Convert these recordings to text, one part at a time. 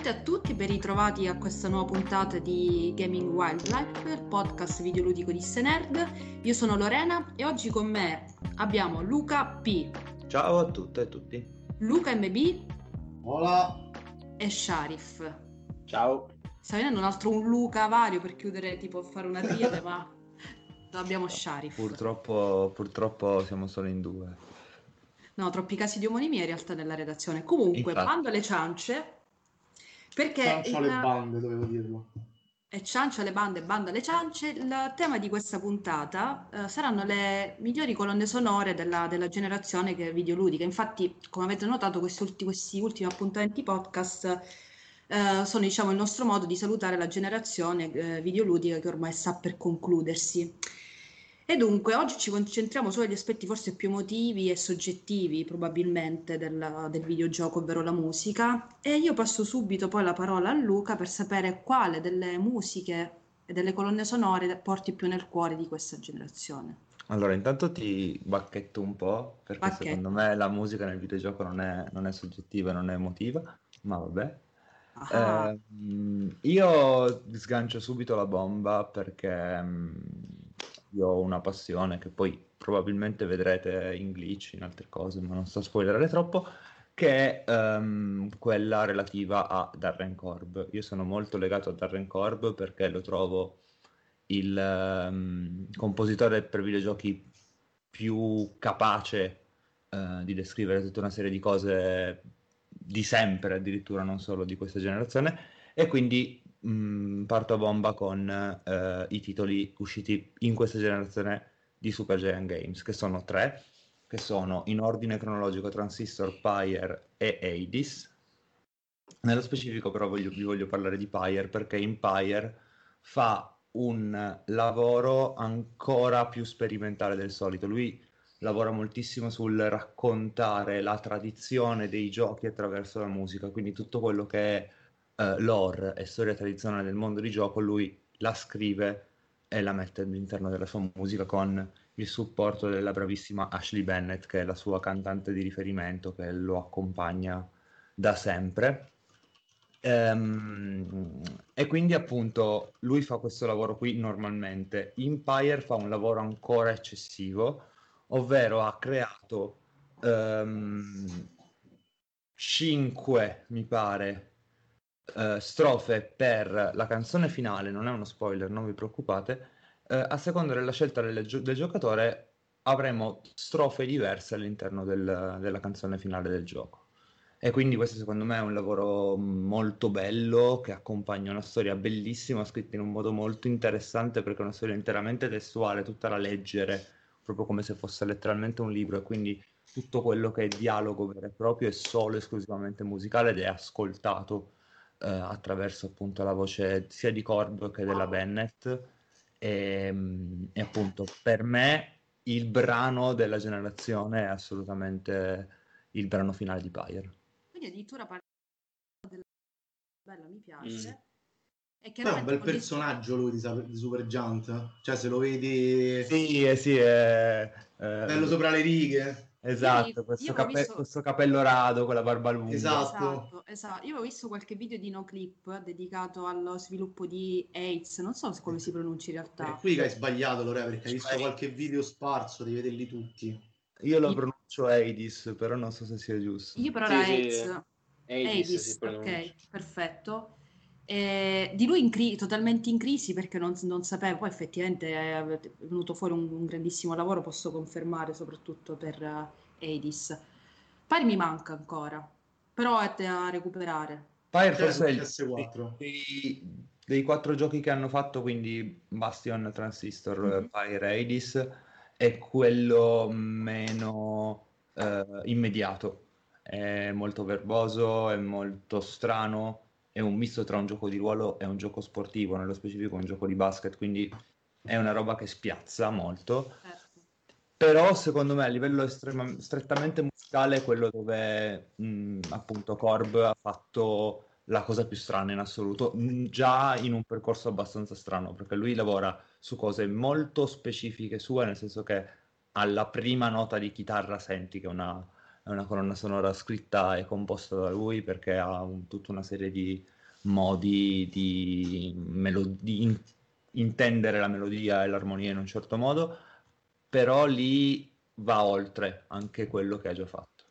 Ciao a tutti e a tutti, ben ritrovati a questa nuova puntata di Gaming Wildlife, il podcast videoludico di Senerd. Io sono Lorena e oggi con me abbiamo Luca P. Ciao a tutte e tutti. Luca MB. Hola. E Sharif. Ciao. Sta venendo un altro un Luca vario per chiudere, tipo fare una triade, ma abbiamo Sharif. Purtroppo, purtroppo siamo solo in due. No, troppi casi di omonimia in realtà nella redazione. Comunque, Infatti. bando alle ciance, perché... Ciancio alle bande, dovevo dirlo. E ciancia alle bande, banda alle ciance. Il tema di questa puntata eh, saranno le migliori colonne sonore della, della generazione che è videoludica. Infatti, come avete notato, questi, ulti- questi ultimi appuntamenti podcast eh, sono diciamo, il nostro modo di salutare la generazione eh, videoludica che ormai sta per concludersi. E dunque, oggi ci concentriamo sugli aspetti forse più emotivi e soggettivi, probabilmente, del, del videogioco, ovvero la musica. E io passo subito poi la parola a Luca per sapere quale delle musiche e delle colonne sonore porti più nel cuore di questa generazione. Allora, intanto ti bacchetto un po', perché Bacchetto. secondo me la musica nel videogioco non è, non è soggettiva, non è emotiva, ma vabbè. Ehm, io sgancio subito la bomba perché mm, io ho una passione che poi probabilmente vedrete in glitch, in altre cose, ma non sto a spoilerare troppo, che è ehm, quella relativa a Darren Korb. Io sono molto legato a Darren Korb perché lo trovo il ehm, compositore per videogiochi più capace eh, di descrivere tutta una serie di cose di sempre, addirittura non solo di questa generazione, e quindi mh, parto a bomba con eh, i titoli usciti in questa generazione di Super Giant Games, che sono tre, che sono in ordine cronologico Transistor, Pyre e Hades. Nello specifico però voglio- vi voglio parlare di Pyre perché in Pyre fa un lavoro ancora più sperimentale del solito. Lui lavora moltissimo sul raccontare la tradizione dei giochi attraverso la musica, quindi tutto quello che è eh, lore e storia tradizionale del mondo di gioco, lui la scrive e la mette all'interno della sua musica con il supporto della bravissima Ashley Bennett, che è la sua cantante di riferimento, che lo accompagna da sempre. Ehm, e quindi appunto lui fa questo lavoro qui normalmente. Empire fa un lavoro ancora eccessivo, ovvero ha creato ehm, cinque, mi pare, eh, strofe per la canzone finale, non è uno spoiler, non vi preoccupate. Eh, a seconda della scelta del, gio- del giocatore avremo strofe diverse all'interno del- della canzone finale del gioco. E quindi questo secondo me è un lavoro molto bello che accompagna una storia bellissima, scritta in un modo molto interessante perché è una storia interamente testuale, tutta da leggere, proprio come se fosse letteralmente un libro e quindi tutto quello che è dialogo vero e proprio è solo esclusivamente musicale ed è ascoltato eh, attraverso appunto la voce sia di Corb che della Bennett e, mm, e appunto per me il brano della generazione è assolutamente il brano finale di Pyre. quindi addirittura parla della bella, mi piace. Mm. Poi è un bel personaggio lui di, di Super Giant. Cioè, se lo vedi Sì, eh, sì, è, eh, bello sopra le righe. Esatto, questo, cape- visto- questo capello rado con la barba lunga. Esatto. Esatto, esatto. Io avevo visto qualche video di NoClip dedicato allo sviluppo di AIDS, non so come si pronuncia in È realtà. qui che hai sbagliato, Lore, perché hai visto qualche video sparso, devi vederli tutti. Io lo Io- pronuncio Hades, però non so se sia giusto. Io però Sì, era sì, AIDS. Hades, si pronuncia. ok, perfetto. Eh, di lui in cri- totalmente in crisi perché non, non sapevo, poi effettivamente è è venuto fuori un, un grandissimo lavoro, posso confermare, soprattutto per eh, Hades. Poi mi manca ancora, però è da recuperare. C'era forse è il- su PS4. dei, dei quattro giochi che hanno fatto, quindi Bastion, Transistor, Mhm. Pyre, Hades, è quello meno eh, immediato. È molto verboso, è molto strano, è un misto tra un gioco di ruolo e un gioco sportivo, nello specifico un gioco di basket, quindi è una roba che spiazza molto. Certo. Però secondo me a livello estrema- strettamente musicale è quello dove mh, appunto Corb ha fatto la cosa più strana in assoluto, mh, già in un percorso abbastanza strano, perché lui lavora su cose molto specifiche sue, nel senso che alla prima nota di chitarra senti che è una, è una colonna sonora scritta e composta da lui perché ha un, tutta una serie di modi di, melo- di in- intendere la melodia e l'armonia in un certo modo, però lì va oltre anche quello che ha già fatto.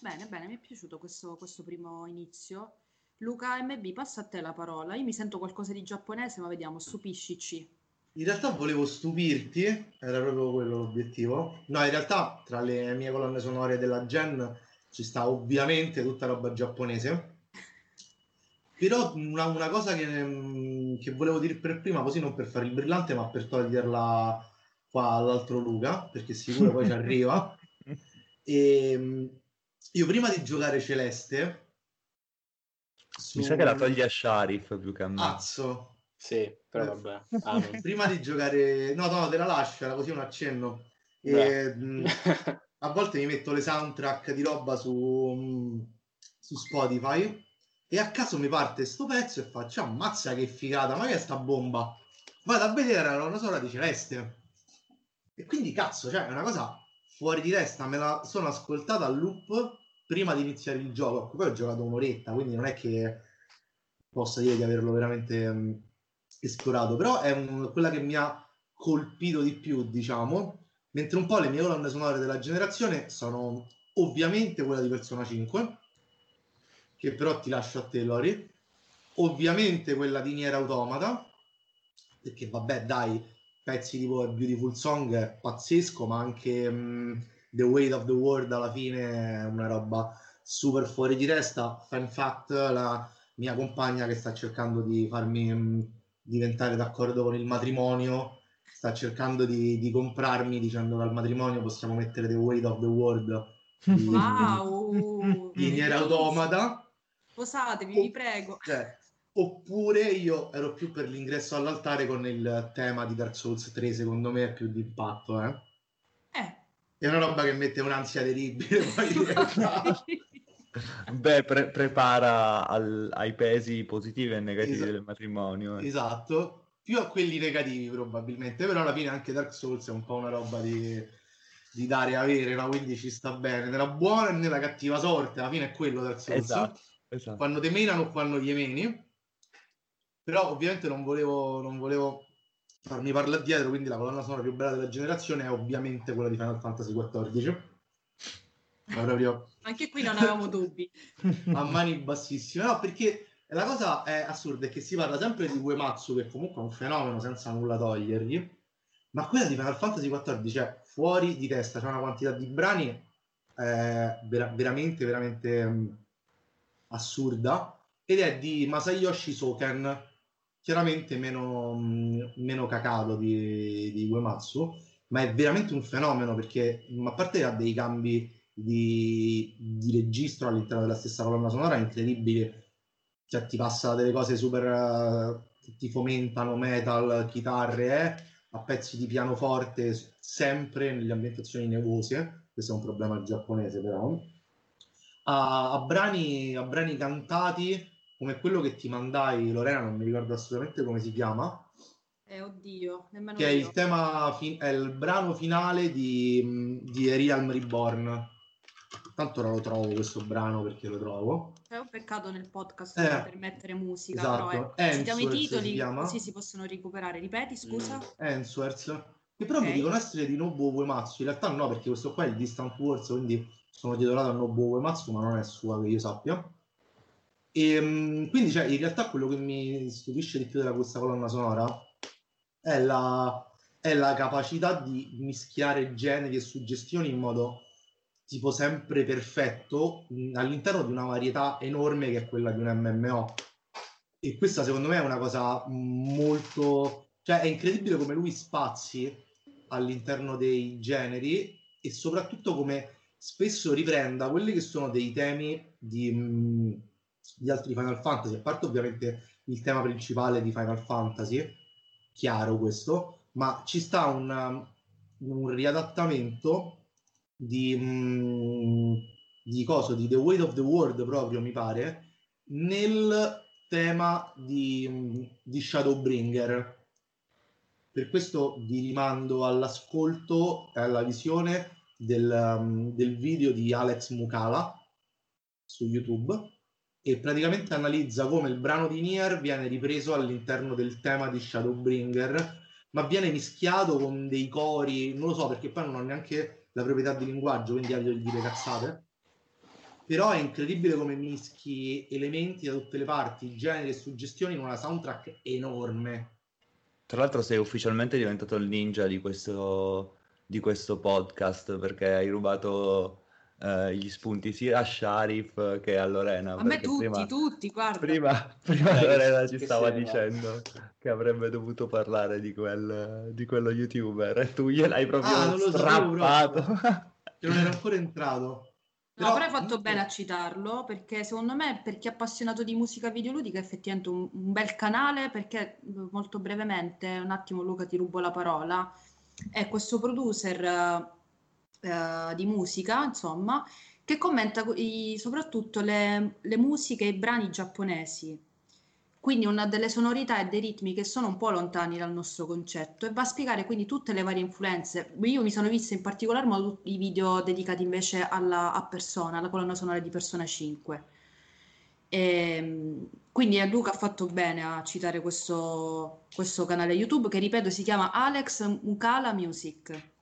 Bene, bene, mi è piaciuto questo, questo primo inizio. Luca MB, passa a te la parola. Io mi sento qualcosa di giapponese, ma vediamo, stupiscici. In realtà volevo stupirti, era proprio quello l'obiettivo. No, in realtà tra le mie colonne sonore della Gen ci sta ovviamente tutta roba giapponese. Però una, una cosa che, mm, che volevo dire per prima, così non per fare il brillante, ma per toglierla qua all'altro Luca, perché sicuro poi ci arriva. E, mm, io prima di giocare Celeste... Mi sa che la togli a Sharif più che a me. Azzo, Sì, però vabbè. amen. prima di giocare no no te la lascio era così un accenno. E, mh, a volte mi metto le soundtrack di roba su, mh, su Spotify e a caso mi parte sto pezzo e faccio ammazza che figata ma che è sta bomba? Vado a vedere la colonna sonora di Celeste. E quindi cazzo cioè è una cosa fuori di testa me la sono ascoltata a loop prima di iniziare il gioco. Poi ho giocato un'oretta quindi non è che possa dire di averlo veramente mh, esplorato, però è un- quella che mi ha colpito di più, diciamo, mentre un po' le mie colonne sonore della generazione sono ovviamente quella di Persona 5, che però ti lascio a te, Lori, ovviamente quella di Nier Automata, perché vabbè, dai, pezzi tipo Beautiful Song è pazzesco, ma anche mh, The Weight of the World alla fine è una roba super fuori di testa. Fun fact, la mia compagna che sta cercando di farmi mh, diventare d'accordo con il matrimonio, sta cercando di, di comprarmi dicendo che al matrimonio possiamo mettere The Weight of the World di, Wow! di Nier Automata. Sposatevi, vi prego. Cioè, oppure io ero più per l'ingresso all'altare con il tema di Dark Souls 3, secondo me è più di impatto, eh. Eh. È una roba che mette un'ansia terribile, poi. Beh, pre- prepara al- ai pesi positivi e negativi Esatto. del matrimonio. eh. Esatto, più a quelli negativi probabilmente, però alla fine anche Dark Souls è un po' una roba di, di dare e avere, no? quindi ci sta bene, nella buona e nella cattiva sorte, alla fine è quello Dark Souls, Esatto, esatto. quando te menano o quando gli meni, però ovviamente non volevo, non volevo farmi parlare dietro, quindi la colonna sonora più bella della generazione è ovviamente quella di Final Fantasy XIV, ma proprio Anche qui non avevamo dubbi. a mani bassissime. No, perché la cosa è assurda è che si parla sempre di Uematsu, che comunque è un fenomeno senza nulla togliergli, ma quella di Final Fantasy XIV è fuori di testa, c'è una quantità di brani eh, vera- veramente, veramente mh, assurda, ed è di Masayoshi Soken, chiaramente meno, mh, meno cacato di, di Uematsu, ma è veramente un fenomeno perché, mh, a parte ha dei cambi di, di registro all'interno della stessa colonna sonora incredibili. Cioè, ti passa delle cose super eh, che ti fomentano metal, chitarre, eh, a pezzi di pianoforte, sempre nelle ambientazioni nevose. Questo è un problema giapponese, però. A, a brani, a brani cantati come quello che ti mandai, Lorena, non mi ricordo assolutamente come si chiama, Eh, oddio, nemmeno che è io. il tema, fi- è il brano finale di, di Realm Reborn. Tanto ora lo trovo questo brano perché lo trovo. È un peccato nel podcast Eh, poter mettere musica, esatto. però ecco, citiamo i titoli così si possono recuperare. Ripeti, scusa? Answers, che però Ok. mi dicono essere di Nobuo Uematsu. In realtà no, perché questo qua è il Distant Wars, quindi sono titolato a Nobuo Uematsu, ma non è sua che io sappia. E mh, quindi, cioè, in realtà quello che mi stupisce di più della questa colonna sonora è la, è la capacità di mischiare generi e suggestioni in modo tipo sempre perfetto mh, all'interno di una varietà enorme che è quella di un MMO. E questa secondo me è una cosa molto... cioè è incredibile come lui spazi all'interno dei generi e soprattutto come spesso riprenda quelli che sono dei temi di, mh, di altri Final Fantasy, a parte ovviamente il tema principale di Final Fantasy, chiaro questo, ma ci sta un, un riadattamento di, mh, di coso, di The Weight of the World proprio, mi pare, nel tema di, mh, di Shadowbringer. Per questo vi rimando all'ascolto e alla visione del, um, del video di Alex Mukala su YouTube e praticamente analizza come il brano di Nier viene ripreso all'interno del tema di Shadowbringer, ma viene mischiato con dei cori, non lo so perché poi non ho neanche la proprietà di linguaggio, quindi evito di dire cazzate. Però è incredibile come mischi elementi da tutte le parti, generi e suggestioni in una soundtrack enorme. Tra l'altro sei ufficialmente diventato il ninja di questo, di questo podcast perché hai rubato uh, gli spunti sia a Sharif che a Lorena. A me tutti, prima, tutti, guarda. Prima, prima Dai, Lorena ci stava dicendo che avrebbe dovuto parlare di, quel, di quello youtuber e tu gliel'hai proprio ah, strappato. che non era ancora entrato. No, però hai fatto bene a citarlo perché secondo me per chi è appassionato di musica videoludica è effettivamente un, un, bel canale perché molto brevemente, un attimo Luca ti rubo la parola, è questo producer eh, di musica, insomma, che commenta i, soprattutto le, le musiche e i brani giapponesi. Quindi una delle sonorità e dei ritmi che sono un po' lontani dal nostro concetto e va a spiegare quindi tutte le varie influenze. Io mi sono vista in particolar modo i video dedicati invece alla, a Persona, alla colonna sonora di Persona 5. E, ehm, quindi Luca ha fatto bene a citare questo, questo canale YouTube che ripeto si chiama Alex Mukala Music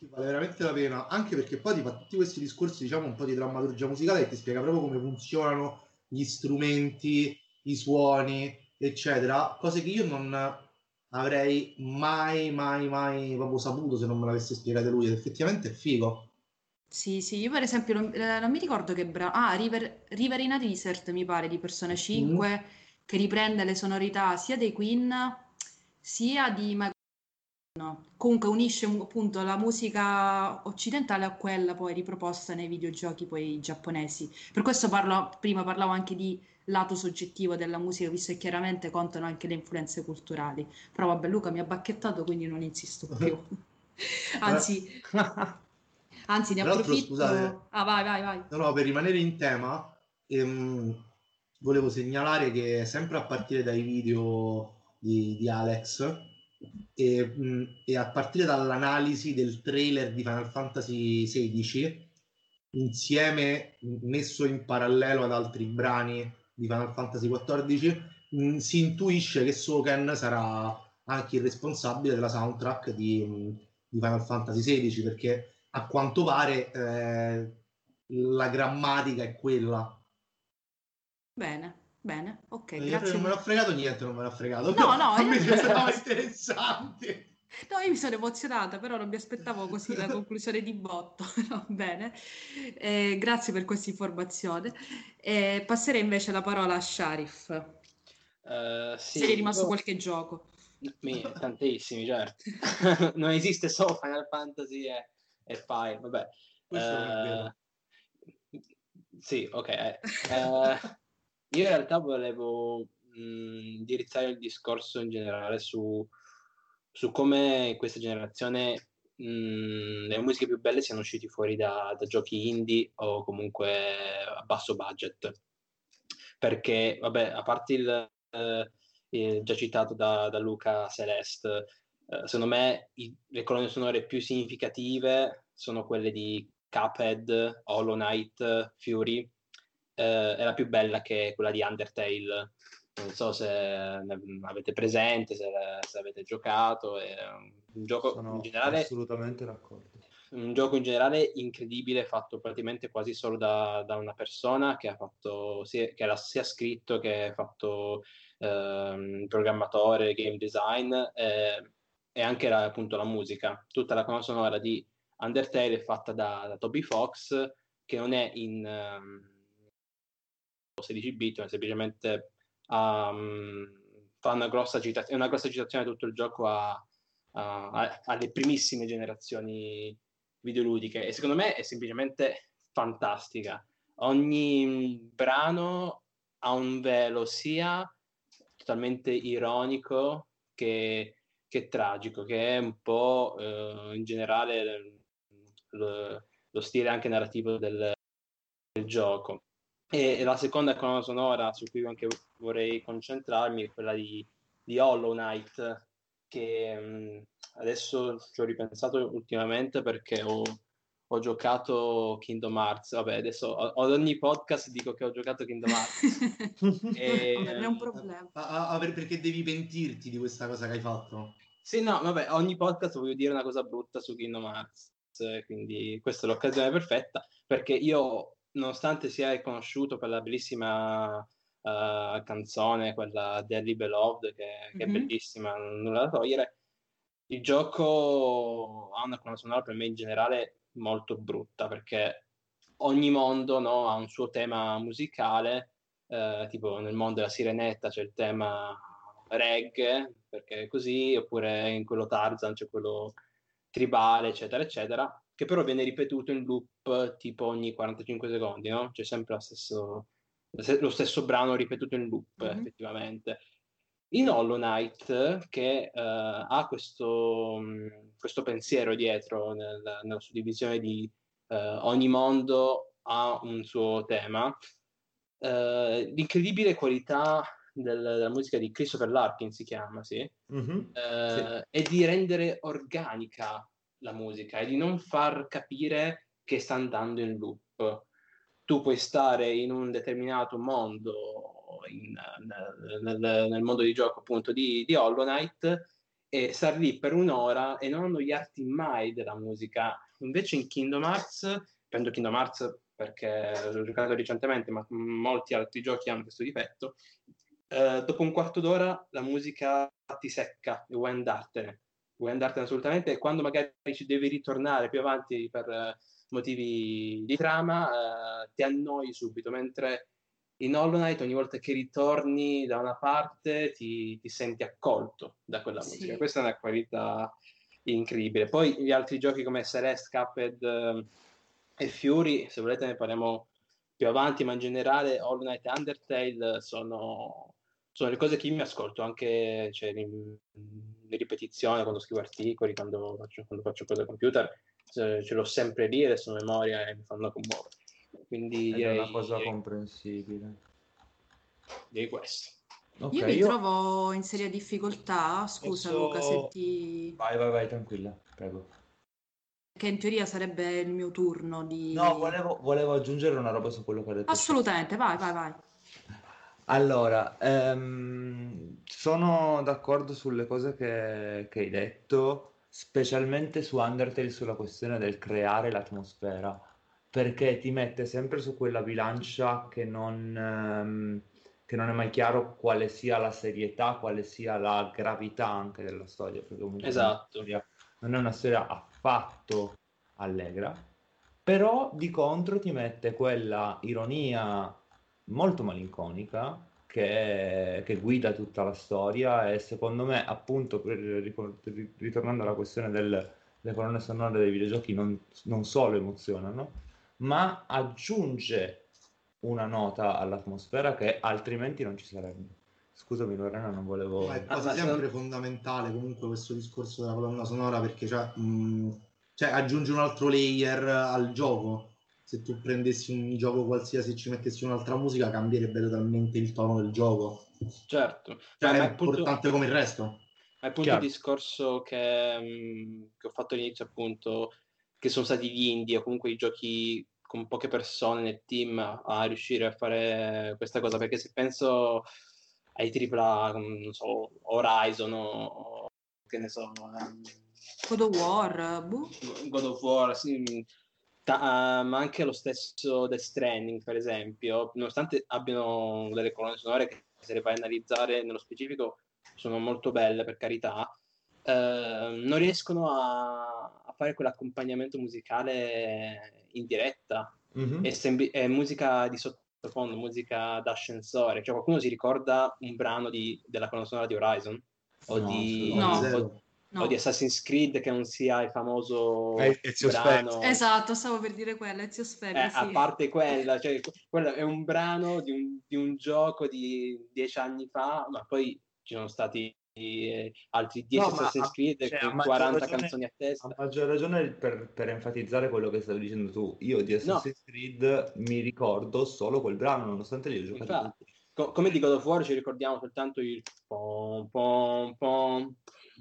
sì, vale veramente la pena, anche perché poi ti fa tutti questi discorsi, diciamo, un po' di drammaturgia musicale e ti spiega proprio come funzionano gli strumenti, i suoni, eccetera, cose che io non avrei mai, mai, mai proprio saputo se non me l'avesse spiegato lui, ed effettivamente è figo. Sì, sì, io per esempio non, eh, non mi ricordo che brano... Ah, River, River in a Desert mi pare di Persona 5, mm. che riprende le sonorità sia dei Queen sia di No. Comunque unisce appunto la musica occidentale a quella poi riproposta nei videogiochi poi giapponesi. Per questo parlo, prima parlavo anche di lato soggettivo della musica, visto che chiaramente contano anche le influenze culturali. Però vabbè, Luca mi ha bacchettato, quindi non insisto più. anzi, anzi, ne approfitto. Scusate, ah, vai, vai, vai. No, no, per rimanere in tema, ehm, volevo segnalare che sempre a partire dai video di, di Alex e, mh, e, a partire dall'analisi del trailer di Final Fantasy XVI insieme messo in parallelo ad altri brani di Final Fantasy XIV mh, si intuisce che Soken sarà anche il responsabile della soundtrack di, di Final Fantasy XVI perché a quanto pare eh, la grammatica è quella. Bene Bene, ok, io grazie. Non me l'ha fregato niente, non me l'ha fregato. No, no, me mi sembrava interessante. No, io mi sono emozionata, però non mi aspettavo così la conclusione di botto. No, bene, eh, grazie per questa informazione. Eh, passerei invece la parola a Sharif. Uh, sì, Se è rimasto io... qualche gioco. Mi, tantissimi, certo. non esiste solo Final Fantasy e, e Fire, vabbè. Uh, sì, ok. Uh, io in realtà volevo mh, indirizzare il discorso in generale su, su come questa generazione mh, le musiche più belle siano uscite fuori da, da, giochi indie o comunque a basso budget. Perché, vabbè, a parte il, eh, il già citato da, da Luca Celeste, eh, secondo me i, le colonne sonore più significative sono quelle di Cuphead, Hollow Knight, Fury, eh, è la più bella che quella di Undertale. Non so se avete presente, se, se avete giocato. È un gioco Sono in generale. Assolutamente d'accordo. Un gioco in generale incredibile, fatto praticamente quasi solo da, da una persona che ha fatto sia, che era sia scritto che ha fatto eh, programmatore, game design eh, e anche la, appunto la musica. Tutta la colonna sonora di Undertale è fatta da, da Toby Fox, che non è in. Um, 16 bit, ma semplicemente um, fa una grossa, agitazione, una grossa agitazione tutto il gioco a, a, alle primissime generazioni videoludiche e secondo me è semplicemente fantastica. Ogni brano ha un velo sia totalmente ironico che, che tragico, che è un po' eh, in generale lo, lo, stile anche narrativo del, del gioco. E la seconda colonna sonora su cui anche vorrei concentrarmi è quella di, di Hollow Knight, che mh, adesso ci ho ripensato ultimamente perché ho, ho giocato Kingdom Hearts. Vabbè, adesso ad ogni podcast dico che ho giocato Kingdom Hearts. e... Non è un problema. Ah, ah, perché devi pentirti di questa cosa che hai fatto? Sì, no, vabbè, ogni podcast voglio dire una cosa brutta su Kingdom Hearts, quindi questa è l'occasione perfetta, perché io, nonostante sia riconosciuto per la bellissima uh, canzone, quella Deadly Beloved, che, che mm-hmm. è bellissima, nulla da togliere, il gioco ha una colonna sonora per me in generale molto brutta perché ogni mondo no, ha un suo tema musicale, eh, tipo nel mondo della sirenetta c'è il tema reggae, perché è così, oppure in quello Tarzan c'è quello tribale, eccetera, eccetera, che però viene ripetuto in loop tipo ogni 45 secondi, no? C'è sempre lo stesso, lo stesso brano ripetuto in loop, mm-hmm. effettivamente. In Hollow Knight, che uh, ha questo, um, questo, pensiero dietro nel, nella suddivisione di uh, ogni mondo ha un suo tema, uh, l'incredibile qualità del, della musica di Christopher Larkin si chiama, sì? Mm-hmm. sì. è di rendere organica la musica e di non far capire che sta andando in loop. Tu puoi stare in un determinato mondo in, nel, nel, mondo di gioco appunto di, di Hollow Knight e star lì per un'ora e non annoiarti mai della musica. Invece in Kingdom Hearts, prendo Kingdom Hearts perché l'ho giocato recentemente, ma molti altri giochi hanno questo difetto, eh, dopo un quarto d'ora la musica ti secca e vuoi andartene. Vuoi andartene assolutamente e quando magari ci devi ritornare più avanti per uh, motivi di trama, uh, ti annoi subito, mentre in Hollow Knight ogni volta che ritorni da una parte ti, ti senti accolto da quella sì. musica. Questa è una qualità incredibile. Poi gli altri giochi come Celeste, Cuphead uh, e Fury, se volete ne parliamo più avanti, ma in generale Hollow Knight e Undertale sono, sono le cose che io mi ascolto anche cioè, in, in, ripetizione, quando scrivo articoli, quando faccio, quando faccio cose al computer, ce, ce l'ho sempre lì, adesso memoria e mi fanno commuovere. Quindi direi, è una cosa direi, comprensibile. Direi questo. Okay, io mi io... trovo in seria difficoltà, scusa Posso... Luca se ti... Vai, vai, vai, tranquilla, prego. Che in teoria sarebbe il mio turno di... No, volevo, volevo aggiungere una roba su quello che ha detto. Assolutamente, vai, vai, vai. Allora, ehm, sono d'accordo sulle cose che, che hai detto, specialmente su Undertale, sulla questione del creare l'atmosfera perché ti mette sempre su quella bilancia che non, ehm, che non è mai chiaro quale sia la serietà, quale sia la gravità anche della storia, perché comunque esatto. è non è una storia affatto allegra, però di contro ti mette quella ironia molto malinconica che, che, guida tutta la storia e secondo me appunto per, ritornando alla questione delle colonne sonore dei videogiochi non, non solo emozionano ma aggiunge una nota all'atmosfera che altrimenti non ci sarebbe. Scusami Lorena, non volevo... Ma è cosa sempre non... fondamentale comunque questo discorso della colonna sonora perché cioè, mh, cioè, aggiunge un altro layer al gioco. Se tu prendessi un gioco qualsiasi e ci mettessi un'altra musica cambierebbe totalmente il tono del gioco. Certo. Cioè, è importante appunto... come il resto. Ma appunto Chiaro. il discorso che, mh, che ho fatto all'inizio appunto che sono stati gli indie o comunque i giochi con poche persone nel team a riuscire a fare questa cosa perché se penso ai AAA non so Horizon o che ne so um, God of War boh. God of War sì, ta- ma anche lo stesso Death Stranding per esempio nonostante abbiano delle colonne sonore che se le vai a analizzare nello specifico sono molto belle per carità eh, non riescono a, a, fare quell'accompagnamento musicale in diretta. Mm-hmm. È, sem- è, musica di sottofondo, musica d'ascensore. Cioè, qualcuno si ricorda un brano di, della colonna sonora di Horizon? O, no, di, no. o, no. o, di, Assassin's Creed che non sia il famoso eh, brano. Esatto, stavo per dire quella, Ezio Spec, eh, sì. A parte quella, cioè, quello è un brano di un, di un gioco di dieci anni fa, ma poi ci sono stati eh, altri 10 no, Assassin's Creed cioè, con 40 ragione, canzoni a testa. A maggior ragione per, per, enfatizzare quello che stavi dicendo tu. Io di Assassin's no. Creed mi ricordo solo quel brano, nonostante li ho giocati Co- come di God of War ci ricordiamo soltanto il pom pom pom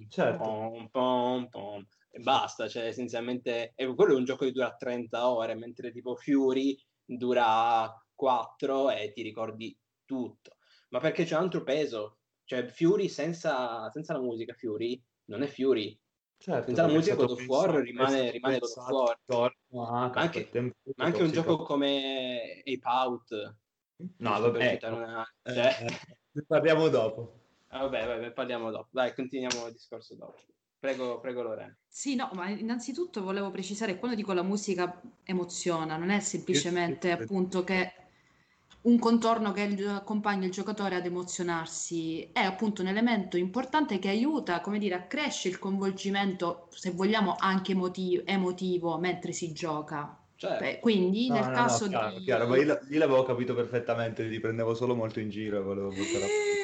certo. pom pom pom e basta, cioè essenzialmente è, quello è un gioco che dura 30 ore, mentre tipo Fury dura 4 e ti ricordi tutto. Ma perché c'è un altro peso, cioè Fury senza, senza la musica Fury non è Fury, Certo, senza la musica God of War rimane, rimane God of War. Torno, anche, ma anche un gioco come Ape Out. No, vabbè, ecco. una... cioè... eh, ne parliamo dopo. Ah, vabbè, vabbè, parliamo dopo. Dai, continuiamo il discorso dopo. Prego, prego Lorena. Sì, no, ma innanzitutto volevo precisare, quando dico la musica emoziona, non è semplicemente appunto che un contorno che accompagna il giocatore ad emozionarsi, è appunto un elemento importante che aiuta, come dire, a crescere il coinvolgimento, se vogliamo, anche emotivo, emotivo mentre si gioca. Certo. Beh, quindi no, nel no, caso no, chiaro, di... Chiaro, ma io, io l'avevo capito perfettamente, li prendevo solo molto in giro e volevo portare a...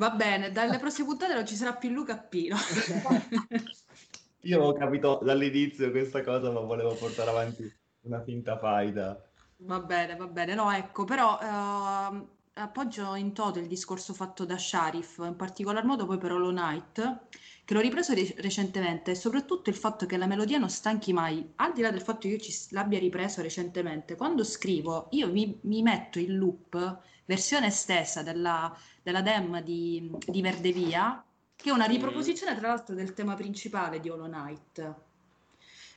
Va bene, dalle prossime puntate non ci sarà più Luca Pino. io avevo capito dall'inizio questa cosa, ma volevo portare avanti una finta faida. Va bene, va bene. No, ecco, però uh, appoggio in toto il discorso fatto da Sharif, in particolar modo poi per Hollow Knight, che l'ho ripreso re- recentemente, e soprattutto il fatto che la melodia non stanchi mai, al di là del fatto che io ci l'abbia ripreso recentemente, quando scrivo io mi, mi metto in loop, versione stessa della, della dem di, di Verdevia, che è una mm. riproposizione tra l'altro del tema principale di Hollow Knight.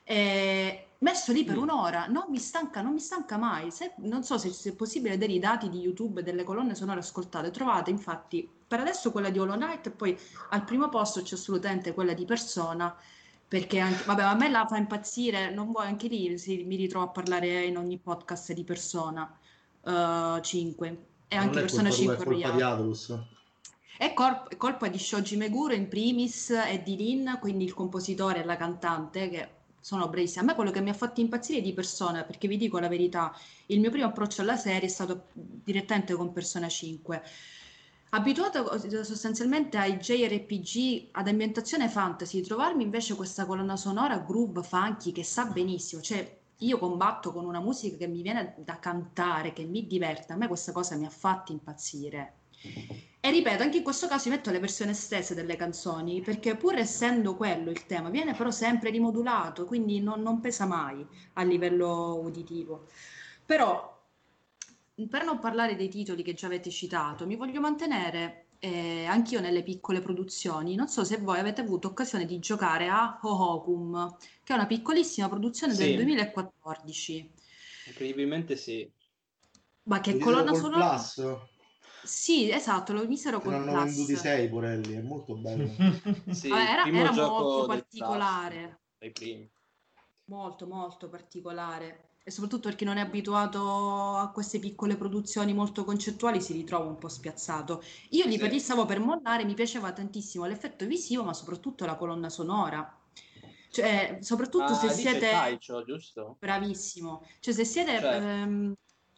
E messo lì per mm. un'ora, non mi stanca, non mi stanca mai. Se, non so se, se, è possibile vedere i dati di YouTube delle colonne sonore ascoltate. Trovate infatti per adesso quella di Hollow Knight e poi al primo posto c'è assolutamente quella di Persona. Perché anche, vabbè, a me la fa impazzire, non vuoi anche lì, sì, mi ritrovo a parlare in ogni podcast di Persona uh, 5 e anche Persona 5 Royale. È, corp- è colpa di Shoji Meguro in primis e di Lin, quindi il compositore e la cantante che sono bravissimi. A me quello che mi ha fatto impazzire di persona, perché vi dico la verità, il mio primo approccio alla serie è stato direttamente con Persona 5. Abituato sostanzialmente ai JRPG ad ambientazione fantasy, trovarmi invece questa colonna sonora groove funky che sa benissimo, cioè io combatto con una musica che mi viene da cantare, che mi diverte, a me questa cosa mi ha fatto impazzire. E ripeto, anche in questo caso io metto le versioni stesse delle canzoni, perché pur essendo quello il tema, viene però sempre rimodulato, quindi non, non pesa mai a livello uditivo. Però, per non parlare dei titoli che già avete citato, mi voglio mantenere eh, anch'io nelle piccole produzioni. Non so se voi avete avuto occasione di giocare a Hohokum, che è una piccolissima produzione sì. del 2014. Incredibilmente sì. Ma che colonna sonora... Plus. Sì, esatto, lo misero con Plus. venduti sei Porelli, è molto bello. sì, era, era molto particolare. Dai primi. Molto, molto particolare. E soprattutto perché non è abituato a queste piccole produzioni molto concettuali, si ritrova un po' spiazzato. Io li sì. stavo per mollare, mi piaceva tantissimo l'effetto visivo, ma soprattutto la colonna sonora. Cioè, soprattutto ah, se siete... Calcio, giusto? Bravissimo. Cioè, se siete certo. ehm,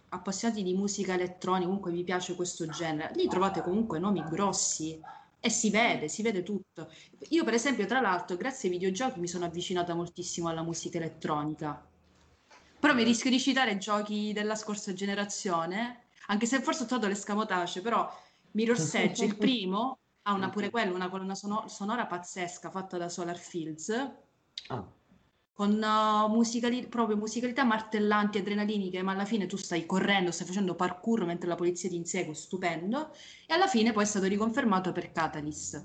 appassionati di musica elettronica, comunque vi piace questo genere, lì trovate comunque nomi grossi e si vede, si vede tutto. Io per esempio, tra l'altro, grazie ai videogiochi mi sono avvicinata moltissimo alla musica elettronica. Però mi rischio di citare giochi della scorsa generazione, anche se forse ho trovato l'escamotage, però Mirror's Edge, il primo, ha una, pure quello, una colonna sonora pazzesca fatta da Solar Fields. Ah con uh, musicali- proprio musicalità martellanti, adrenaliniche, ma alla fine tu stai correndo, stai facendo parkour mentre la polizia ti insegue, stupendo, e alla fine poi è stato riconfermato per Catalyst.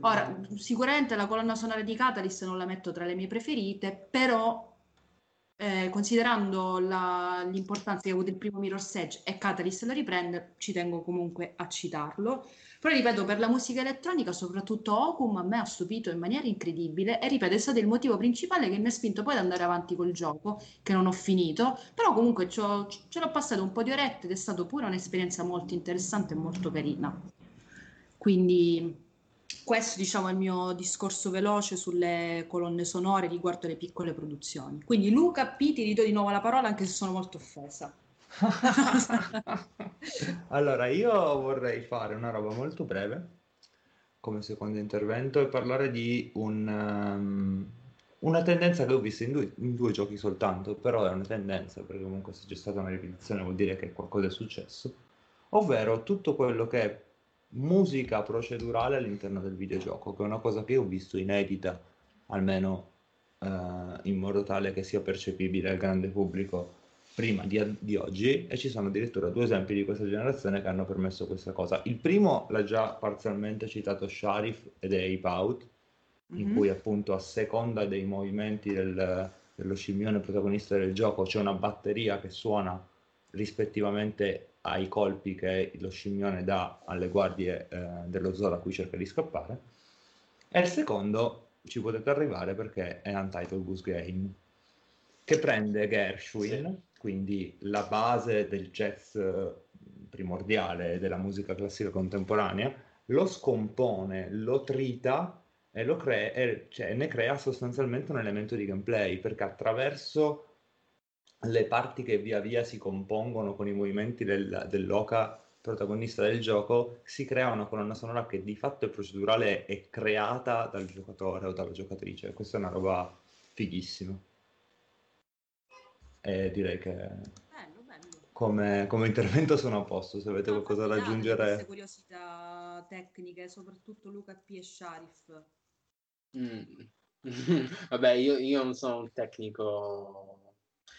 Ora, sicuramente la colonna sonora di Catalyst non la metto tra le mie preferite, però eh, considerando la, l'importanza che ha avuto il primo Mirror's Edge e Catalyst la riprende, ci tengo comunque a citarlo. Però ripeto, per la musica elettronica, soprattutto Okum, a me ha stupito in maniera incredibile e ripeto, è stato il motivo principale che mi ha spinto poi ad andare avanti col gioco, che non ho finito, però comunque ce l'ho passato un po' di orette ed è stata pure un'esperienza molto interessante e molto carina. Quindi questo diciamo è il mio discorso veloce sulle colonne sonore riguardo le piccole produzioni. Quindi Luca P ti ridò di nuovo la parola anche se sono molto offesa. allora, io vorrei fare una roba molto breve come secondo intervento e parlare di un, um, una tendenza che ho visto in due, in due, giochi soltanto, però è una tendenza perché comunque se c'è stata una ripetizione vuol dire che qualcosa è successo, ovvero tutto quello che è musica procedurale all'interno del videogioco, che è una cosa che ho visto inedita almeno uh, in modo tale che sia percepibile al grande pubblico prima di, di, oggi e ci sono addirittura due esempi di questa generazione che hanno permesso questa cosa. Il primo l'ha già parzialmente citato Sharif ed è Ape Out, mm-hmm. in cui appunto a seconda dei movimenti del, dello scimmione protagonista del gioco c'è una batteria che suona rispettivamente ai colpi che lo scimmione dà alle guardie eh, dello zoo da cui cerca di scappare. E il secondo ci potete arrivare perché è Untitled Goose Game, che prende Gershwin, sì. quindi la base del jazz eh, primordiale della musica classica contemporanea, lo scompone, lo trita e, lo crea, e cioè, ne crea sostanzialmente un elemento di gameplay perché attraverso le parti che via via si compongono con i movimenti del, dell'oca protagonista del gioco si crea una colonna sonora che di fatto è procedurale e creata dal giocatore o dalla giocatrice. Questa è una roba fighissima. E direi che bello, bello. Come, come, intervento sono a posto. Se avete qualcosa da aggiungere, queste curiosità tecniche, soprattutto Luca P e Sharif. Mm. Vabbè, io, io, non sono un tecnico,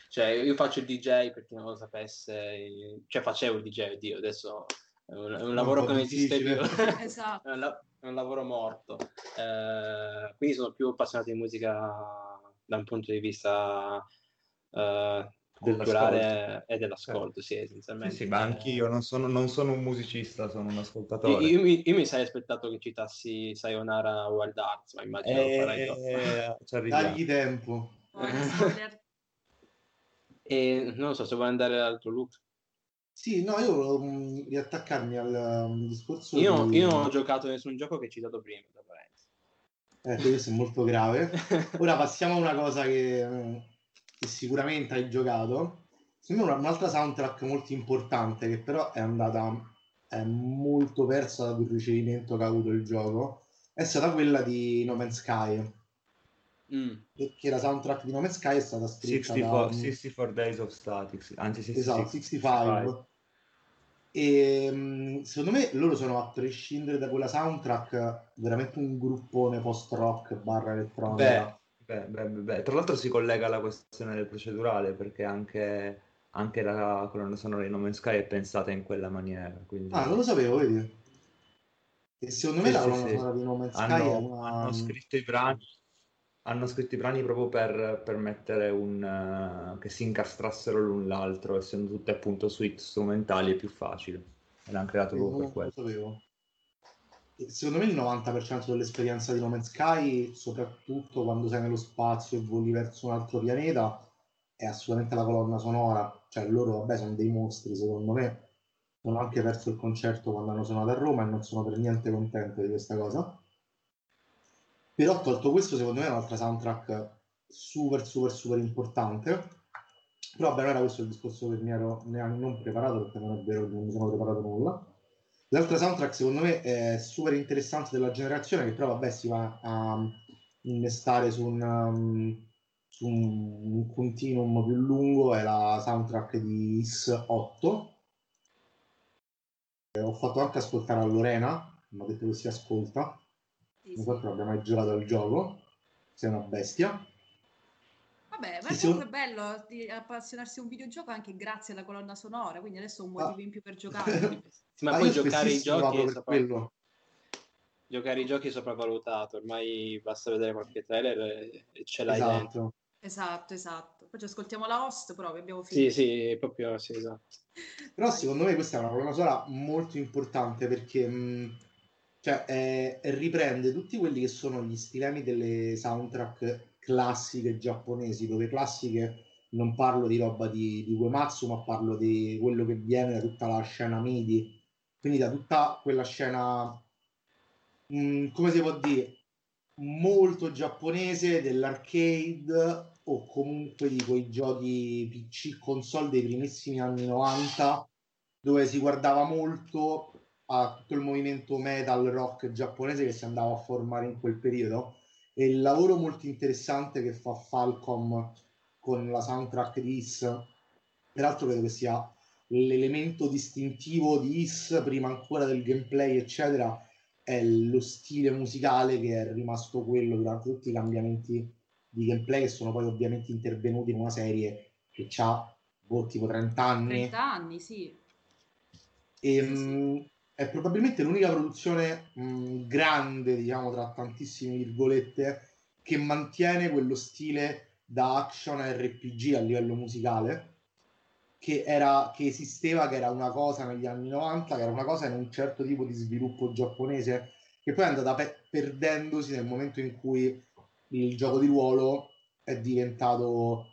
cioè io faccio il DJ per chi non lo sapesse, cioè facevo il DJ, oddio, adesso è un, è un lavoro che non esiste più, esatto. è, un la- è, un lavoro morto, eh, quindi sono più appassionato di musica da un punto di vista eh, culturale e dell'ascolto, sì, essenzialmente. Sì, sì ma anch'io non sono, non sono, un musicista, sono un ascoltatore. Io, io, io mi sarei aspettato che citassi Sayonara Wild Arts, ma immagino eh, lo farai dopo. Dagli tempo. e non so se vuoi andare all'altro look. Sì, no, io volevo um, riattaccarmi al um, discorso. Io, di... io, non ho giocato nessun gioco che hai citato prima, da Eh, questo è molto grave. Ora passiamo a una cosa che um, che sicuramente hai giocato. Me un'altra soundtrack molto importante che però è andata è molto persa dal ricevimento che ha avuto il gioco è stata quella di No Man's Sky. Mm. Perché la soundtrack di No Man's Sky è stata scritta 64, da... 64 Days of Static, anzi 66, esatto, 65. 65. E secondo me loro sono a prescindere da quella soundtrack veramente un gruppone post rock barra elettronica. Beh Beh, beh, beh, Tra l'altro si collega alla questione del procedurale perché anche, anche la colonna sonora di No Man's Sky è pensata in quella maniera. Quindi... Ah, non lo sapevo, vedi? E secondo me sì, la colonna sì, sonora di No Man's Sky hanno, una... hanno, scritto i brani, hanno scritto i brani proprio per permettere un, uh, che si incastrassero l'un l'altro, essendo tutte appunto suite strumentali è più facile. E l'hanno creato proprio per quello. Sapevo secondo me il 90% dell'esperienza di No Man's Sky, soprattutto quando sei nello spazio e voli verso un altro pianeta, è assolutamente la colonna sonora. Cioè, loro, vabbè, sono dei mostri, secondo me. Hanno anche perso il concerto quando hanno suonato a Roma e non sono per niente contento di questa cosa. Però, tolto questo, secondo me è un'altra soundtrack super, super, super importante. Però, vabbè, non era questo il discorso che mi ero non preparato, perché non è vero non mi sono preparato nulla. L'altra soundtrack secondo me è super interessante della generazione che però vabbè si va a innestare su un, um, su un continuum più lungo è la soundtrack di Is 8 eh, ho fatto anche ascoltare a Lorena mi ha detto che si ascolta sì, non so se abbia mai giocato al gioco sei una bestia Vabbè, ma è comunque un... bello di appassionarsi a un videogioco anche grazie alla colonna sonora, quindi adesso ho un motivo ah. in più per giocare. sì, ma, ma poi giocare i giochi è sopra... Giocare i giochi è sopravvalutato, ormai basta vedere qualche trailer e ce l'hai esatto. dentro. Esatto, esatto. Poi ci ascoltiamo la host, però che abbiamo finito. Sì, sì, proprio sì, esatto. Però secondo me questa è una colonna sonora molto importante perché mh, cioè, eh, riprende tutti quelli che sono gli stilemi delle soundtrack classiche giapponesi, dove classiche non parlo di roba di, di Uematsu, ma parlo di quello che viene da tutta la scena MIDI, quindi da tutta quella scena, mh, mm, come si può dire, molto giapponese dell'arcade o comunque di quei giochi PC console dei primissimi anni 90 dove si guardava molto a tutto il movimento metal rock giapponese che si andava a formare in quel periodo e il lavoro molto interessante che fa Falcom con la soundtrack di Is, peraltro credo che sia l'elemento distintivo di Is prima ancora del gameplay eccetera è lo stile musicale che è rimasto quello durante tutti i cambiamenti di gameplay che sono poi ovviamente intervenuti in una serie che ha boh, tipo 30 anni. 30 anni, sì. E, sì, mh, sì. È probabilmente l'unica produzione mh, grande, diciamo, tra tantissime virgolette, che mantiene quello stile da action RPG a livello musicale che, era, che esisteva, che era una cosa negli anni 90, che era una cosa in un certo tipo di sviluppo giapponese, che poi è andata pe- perdendosi nel momento in cui il gioco di ruolo è diventato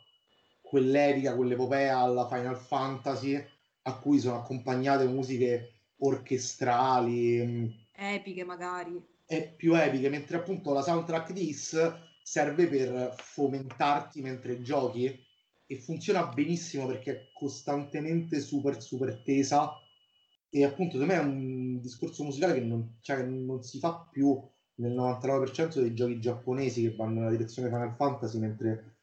quell'epica, quell'epopea alla Final Fantasy a cui sono accompagnate musiche orchestrali mm, epiche magari. e più epiche mentre appunto la soundtrack di Is serve per fomentarti mentre giochi e funziona benissimo perché è costantemente super super tesa. E appunto secondo me è un discorso musicale che non, cioè, non si fa più nel 99% dei giochi giapponesi che vanno nella direzione Final Fantasy mentre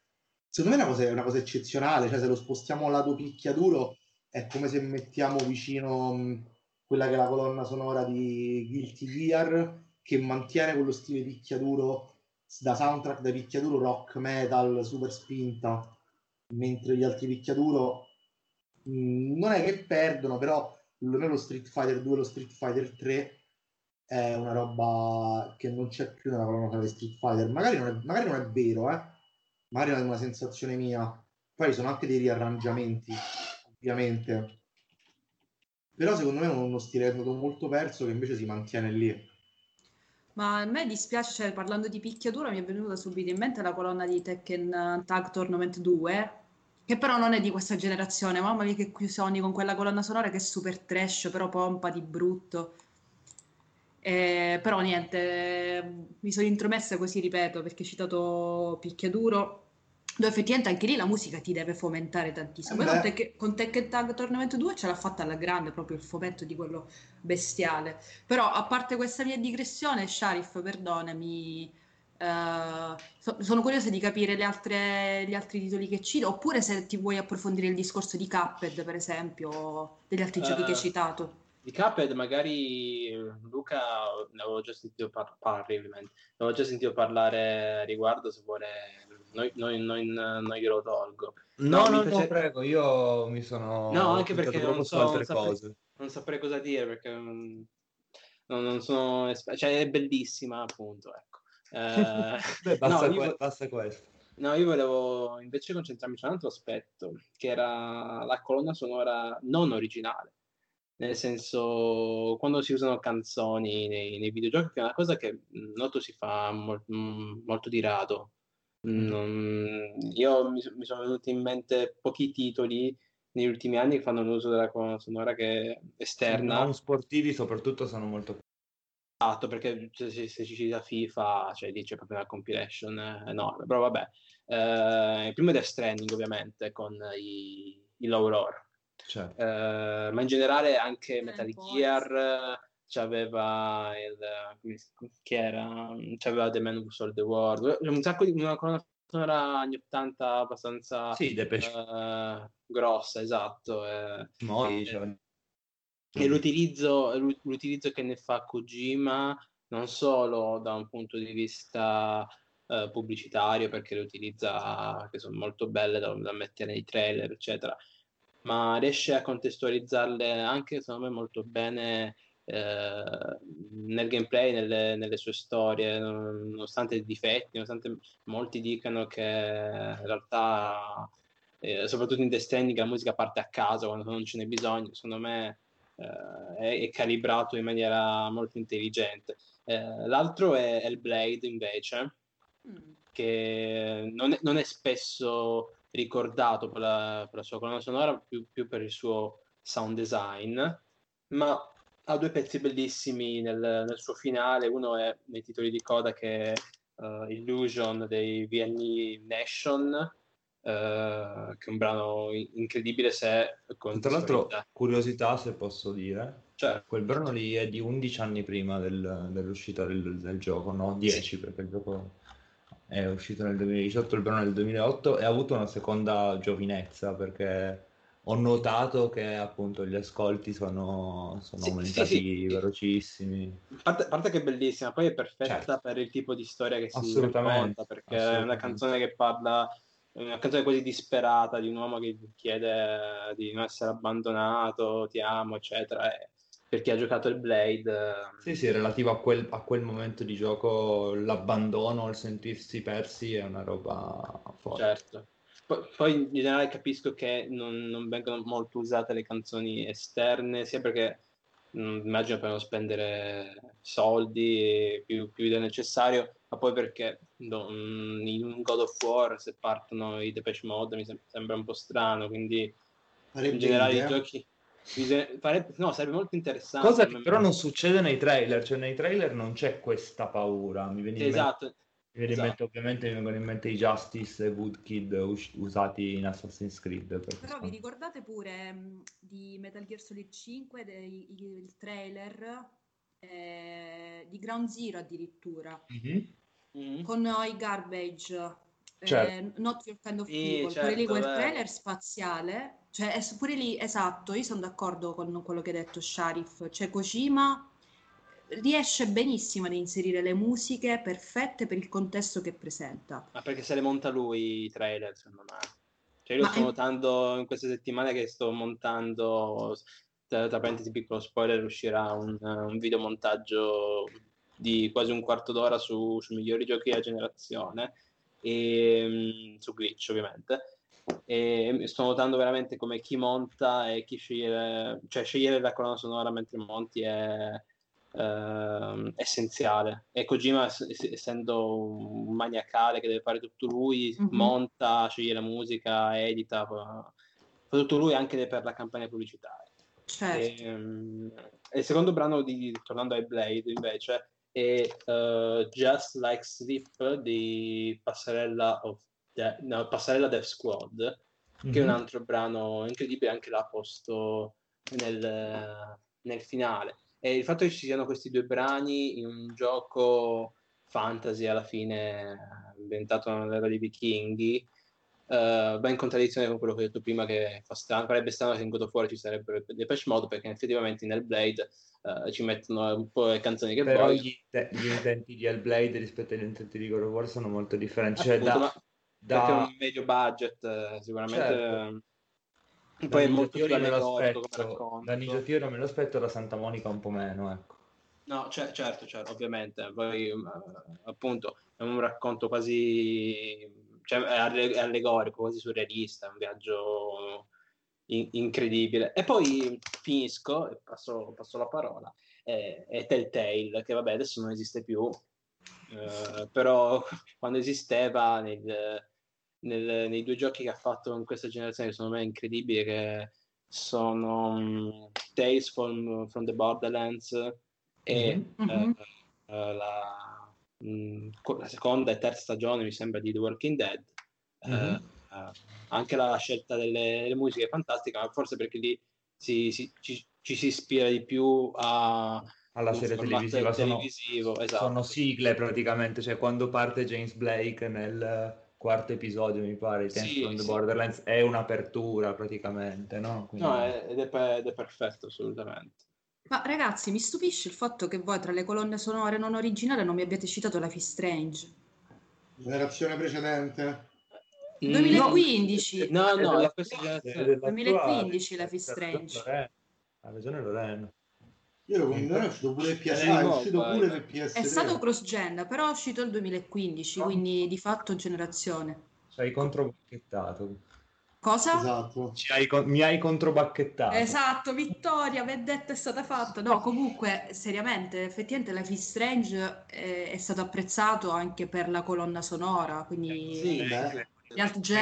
secondo me è una cosa, è una cosa eccezionale cioè se lo spostiamo al lato picchiaduro è come se mettiamo vicino mh, quella che è la colonna sonora di Guilty Gear che mantiene quello stile picchiaduro da soundtrack da picchiaduro rock metal super spinta mentre gli altri picchiaduro mh, mm, non è che perdono, però lo Street Fighter 2 e lo Street Fighter 3 è una roba che non c'è più nella colonna di Street Fighter. Magari non, è, magari non è vero, eh? magari è una sensazione mia. Poi sono anche dei riarrangiamenti, ovviamente. Però secondo me è uno stile molto perso che invece si mantiene lì. Ma a me dispiace, cioè, parlando di picchiadura, mi è venuta subito in mente la colonna di Tekken Tag Tournament 2, che però non è di questa generazione. Mamma mia, che qui Sony con quella colonna sonora che è super trash, però pompa di brutto. Eh, però niente, mi sono intromessa così, ripeto, perché ho citato Picchiaduro dove effettivamente anche lì la musica ti deve fomentare tantissimo. Con, Tech, con Tekken Tag Tournament 2 ce l'ha fatta alla grande, proprio il fomento di quello bestiale. Però a parte questa mia digressione, Sharif, perdonami, uh, so, sono curiosa di capire altre, gli altri titoli che cito, oppure se ti vuoi approfondire il discorso di Cuphead, per esempio, o degli altri uh, giochi che hai eh, citato. Di Cuphead magari Luca ne avevo già sentito par- parli, avevo già sentito parlare riguardo se vuole noi, noi, non glielo tolgo. No, no, no, piace... no, prego, io mi sono... No, anche perché non so, non saprei, non saprei, cosa dire, perché non, non sono... Cioè, è bellissima, appunto, ecco. Eh, Beh, basta, no, que- io... basta questo. No, io volevo invece concentrarmi su un altro aspetto, che era la colonna sonora non originale. Nel senso, quando si usano canzoni nei, nei videogiochi, che è una cosa che noto si fa mo- molto di rado, non... Io mi, mi, sono venuti in mente pochi titoli negli ultimi anni che fanno l'uso della colonna sonora che è esterna. Non sportivi soprattutto sono molto Esatto, perché se, se ci cita FIFA, cioè lì c'è proprio una compilation enorme, però vabbè. Eh, il primo è Death Stranding ovviamente con i, i low roar, certo. eh, ma in generale anche Metal Gear, c'aveva il che era? C'aveva The Man Who Sold the World. Un sacco di una colonna sonora anni 80 abbastanza sì, uh, grossa esatto eh, Mori, e, cioè... e l'utilizzo, l'utilizzo che ne fa Kojima non solo da un punto di vista uh, pubblicitario perché le utilizza che sono molto belle da, da mettere nei trailer eccetera ma riesce a contestualizzarle anche secondo me molto bene eh, nel gameplay, nelle, nelle, sue storie, nonostante i difetti, nonostante molti dicano che in realtà, eh, soprattutto in The Stranding, la musica parte a caso quando non ce n'è bisogno, secondo me eh, è, è, calibrato in maniera molto intelligente. Eh, l'altro è Hellblade invece, mm. che non è, non è, spesso ricordato per la, per la sua colonna sonora, più, più per il suo sound design, ma ha due pezzi bellissimi nel, nel, suo finale, uno è nei titoli di coda che è uh, Illusion dei VNE Nation, uh, che è un brano incredibile se... Tra l'altro, curiosità se posso dire, cioè, quel brano lì è di 11 anni prima del, dell'uscita del, del, gioco, no? 10 sì. perché il gioco è uscito nel 2018, il brano nel 2008 e ha avuto una seconda giovinezza perché ho notato che appunto gli ascolti sono, sono Sì, aumentati sì, sì. velocissimi. A parte, a parte che è bellissima, poi è perfetta Certo. per il tipo di storia che si racconta, perché è una canzone che parla, una canzone quasi disperata di un uomo che chiede di non essere abbandonato, ti amo, eccetera. E per chi ha giocato il Blade, eh, Sì, sì, relativo a quel, a quel momento di gioco, l'abbandono, il sentirsi persi è una roba forte. certo. Poi, poi in generale capisco che non, non vengono molto usate le canzoni esterne, sia perché mh, immagino per non spendere soldi più, più del necessario, ma poi perché no, mh, in un God of War se partono i Depeche Mode mi sem- sembra un po' strano, quindi in Farebbe generale i idea. giochi... bisogna- farebbe- no, sarebbe molto interessante. Cosa che però non succede nei trailer, cioè nei trailer non c'è questa paura. Mi viene in mente, Esatto, mi viene in esatto. mente- ovviamente mi vengono in mente i Justice e Woodkid us- usati in Assassin's Creed. perché Però vi ricordate pure mh, di Metal Gear Solid 5, dei- il, il trailer eh, di Ground Zero addirittura, Mhm. Mhm. con eh, i garbage, eh, Certo. Not Your Kind of Sì, People, pure lì certo, quel vero. trailer spaziale, cioè è pure lì esatto, io sono d'accordo con quello che ha detto Sharif, cioè Kojima riesce benissimo ad inserire le musiche perfette per il contesto che presenta. Ma perché se le monta lui i trailer, secondo me. Cioè, io Ma sto è- notando in queste settimane che sto montando, tra, tra parentesi piccolo spoiler, uscirà un, un videomontaggio di quasi un quarto d'ora su, sui migliori giochi della generazione, e, mm, su Glitch ovviamente. E sto notando veramente come chi monta e chi sceglie, cioè scegliere la colonna sonora mentre monti è ehm, essenziale. E Kojima, ess- ess- essendo un maniacale che deve fare tutto lui, Mhm. monta, sceglie la musica, edita, fa, tutto lui anche per la campagna pubblicitaria. Certo. E, mm, e il secondo brano, di, tornando ai Blade, invece, è eh, Just Like Sleep di Passarella, of De- no, Passarella Death Squad, che è un Mhm. altro brano incredibile, anche l'ha posto nel, nel finale. E il fatto che ci siano questi due brani in un gioco fantasy alla fine inventato nell'era dei vichinghi eh, va in contraddizione con quello che ho detto prima che fa strano, se in God War ci sarebbero le Depeche Mode perché effettivamente nel Blade eh, ci mettono un po' le canzoni che Però vogliono gli, te- gli intenti di Hellblade rispetto agli intenti di God of War sono molto differenti. Cioè, Appunto, da, perché è da, un medio budget eh, sicuramente Certo. Eh, poi è molto più me lo aspetto, racconto da Ninja Theory me lo aspetto, da Santa Monica un po' meno, ecco. No, cer- certo, certo, ovviamente. Poi, eh, appunto, è un racconto quasi, cioè, è, alle- è allegorico, quasi surrealista, è un viaggio in- incredibile. E poi finisco, e passo, passo la parola, è, è Telltale, che vabbè, adesso non esiste più, eh, però quando esisteva nel- nel- nei due giochi che ha fatto in questa generazione, che secondo me è incredibile, che sono mm, Tales from, from the Borderlands e Mhm. eh, Mhm. eh, la, mm, co- la seconda e terza stagione mi sembra di The Walking Dead Mhm. eh, anche la scelta delle, delle musiche è fantastica ma forse perché lì si- si- ci, ci si ispira di più a Alla serie televisiva sono, televisivo, esatto. sono sigle praticamente, cioè quando parte James Blake nel quarto episodio, mi pare, Tales Sì, from the sì. Borderlands, è un'apertura praticamente, no? Quindi- No, è- ed, è, ed è perfetto assolutamente Ma ragazzi, mi stupisce il fatto che voi tra le colonne sonore non originali non mi abbiate citato Life is Strange. Generazione precedente. Mm, 2015. no È no questa è generazione dell'attuale, 2015 Life is ha ragione Strange. Ha ragione Lorena. Io lo non è uscito pure per PS, Eh, è uscito vai. pure per PS3. È stato cross-gen, però è uscito il 2015, No. quindi di fatto generazione. Ci hai controbacchettato. Cosa? Esatto. Ci hai con- mi hai controbacchettato. Esatto, vittoria, vendetta è stata fatta. No, comunque, seriamente, effettivamente Life is Strange eh, è stato apprezzato anche per la colonna sonora, quindi Sì, beh. gli Alt J.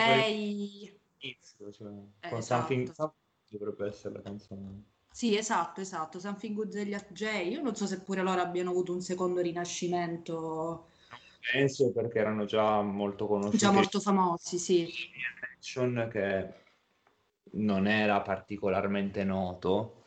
Inizio, cioè, Eh, con esatto. Something, Something dovrebbe essere la canzone. Sì, esatto, esatto, Something Good degli Alt J. Io non so se pure loro abbiano avuto un secondo rinascimento Penso perché erano già molto conosciuti. già molto famosi, sì. Action che non era particolarmente noto,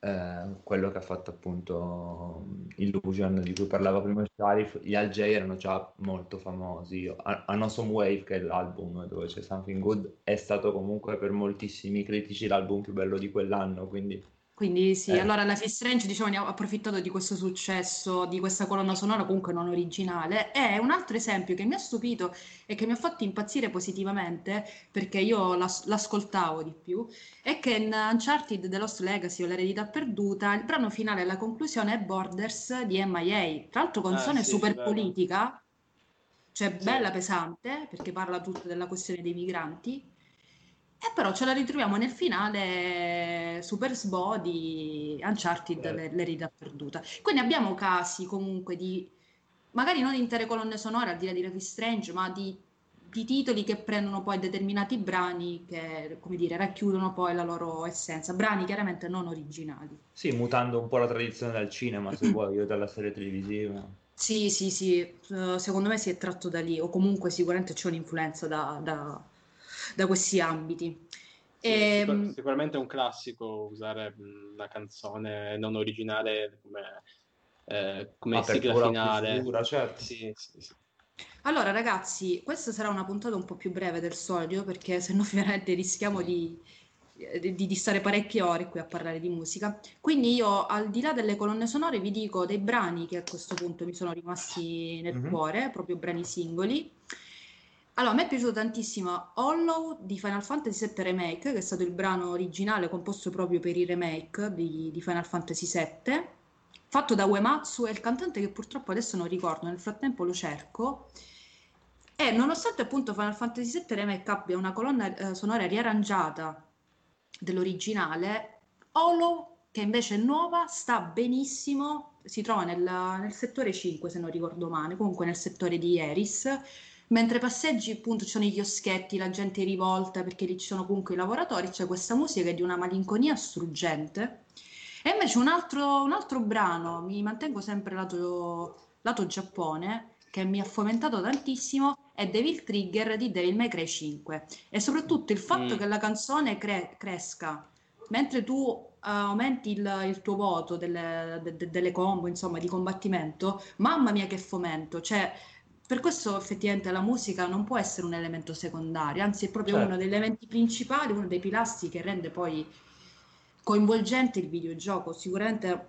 eh, quello che ha fatto appunto Illusion di cui parlava prima Sharif, gli Al J erano già molto famosi. Anosom Wave, che è l'album dove c'è Something Good, è stato comunque per moltissimi critici l'album più bello di quell'anno, quindi quindi sì, eh. allora la Fist Strange diciamo, ne ha approfittato di questo successo, di questa colonna sonora comunque non originale. E un altro esempio che mi ha stupito e che mi ha fatto impazzire positivamente, perché io l'as- l'ascoltavo di più, è che in Uncharted The Lost Legacy o l'eredità perduta, il brano finale e la conclusione è Borders di MIA, tra l'altro canzone ah, sì, super politica, cioè sì. bella pesante, perché parla tutto della questione dei migranti e eh, però ce la ritroviamo nel finale Super Sbo di Uncharted, eh. l'eredità perduta. Quindi abbiamo casi comunque di, magari non intere colonne sonore, al di là di Life Strange, ma di, di, titoli che prendono poi determinati brani che, come dire, racchiudono poi la loro essenza. Brani chiaramente non originali. Sì, mutando un po' la tradizione dal cinema, se vuoi, o dalla serie televisiva. Sì, sì, sì, uh, secondo me si è tratto da lì, o comunque sicuramente c'è un'influenza da, da da questi ambiti. Sì, e, sicur- ehm, sicuramente è un classico usare una canzone non originale come, eh, come sigla finale. Figura, certo. sì, sì, sì. Allora ragazzi, questa sarà una puntata un po' più breve del solito perché se no veramente rischiamo di, di, di, stare parecchie ore qui a parlare di musica. Quindi io al di là delle colonne sonore vi dico dei brani che a questo punto mi sono rimasti nel mm-hmm. cuore, proprio brani singoli. Allora, a me è piaciuto tantissimo Hollow di Final Fantasy VII Remake, che è stato il brano originale composto proprio per il remake di, di Final Fantasy VII, fatto da Uematsu e il cantante che purtroppo adesso non ricordo, nel frattempo lo cerco. E nonostante appunto Final Fantasy VII Remake abbia una colonna eh, sonora riarrangiata dell'originale, Hollow, che invece è nuova, sta benissimo, si trova nel, nel settore 5 se non ricordo male, comunque nel settore di Eris Mentre passeggi, appunto, ci sono i chioschetti, la gente rivolta perché lì ci sono comunque i lavoratori, c'è questa musica di una malinconia struggente. E invece un altro, un altro brano, mi mantengo sempre lato, lato Giappone, che mi ha fomentato tantissimo, è Devil Trigger di Devil May Cry 5. E soprattutto il fatto mm. che la canzone cre- cresca mentre tu uh, aumenti il, il, tuo voto delle, de, de, delle combo, insomma, di combattimento, mamma mia che fomento, cioè per questo effettivamente la musica non può essere un elemento secondario, anzi è proprio certo. uno degli elementi principali, uno dei pilastri che rende poi coinvolgente il videogioco. Sicuramente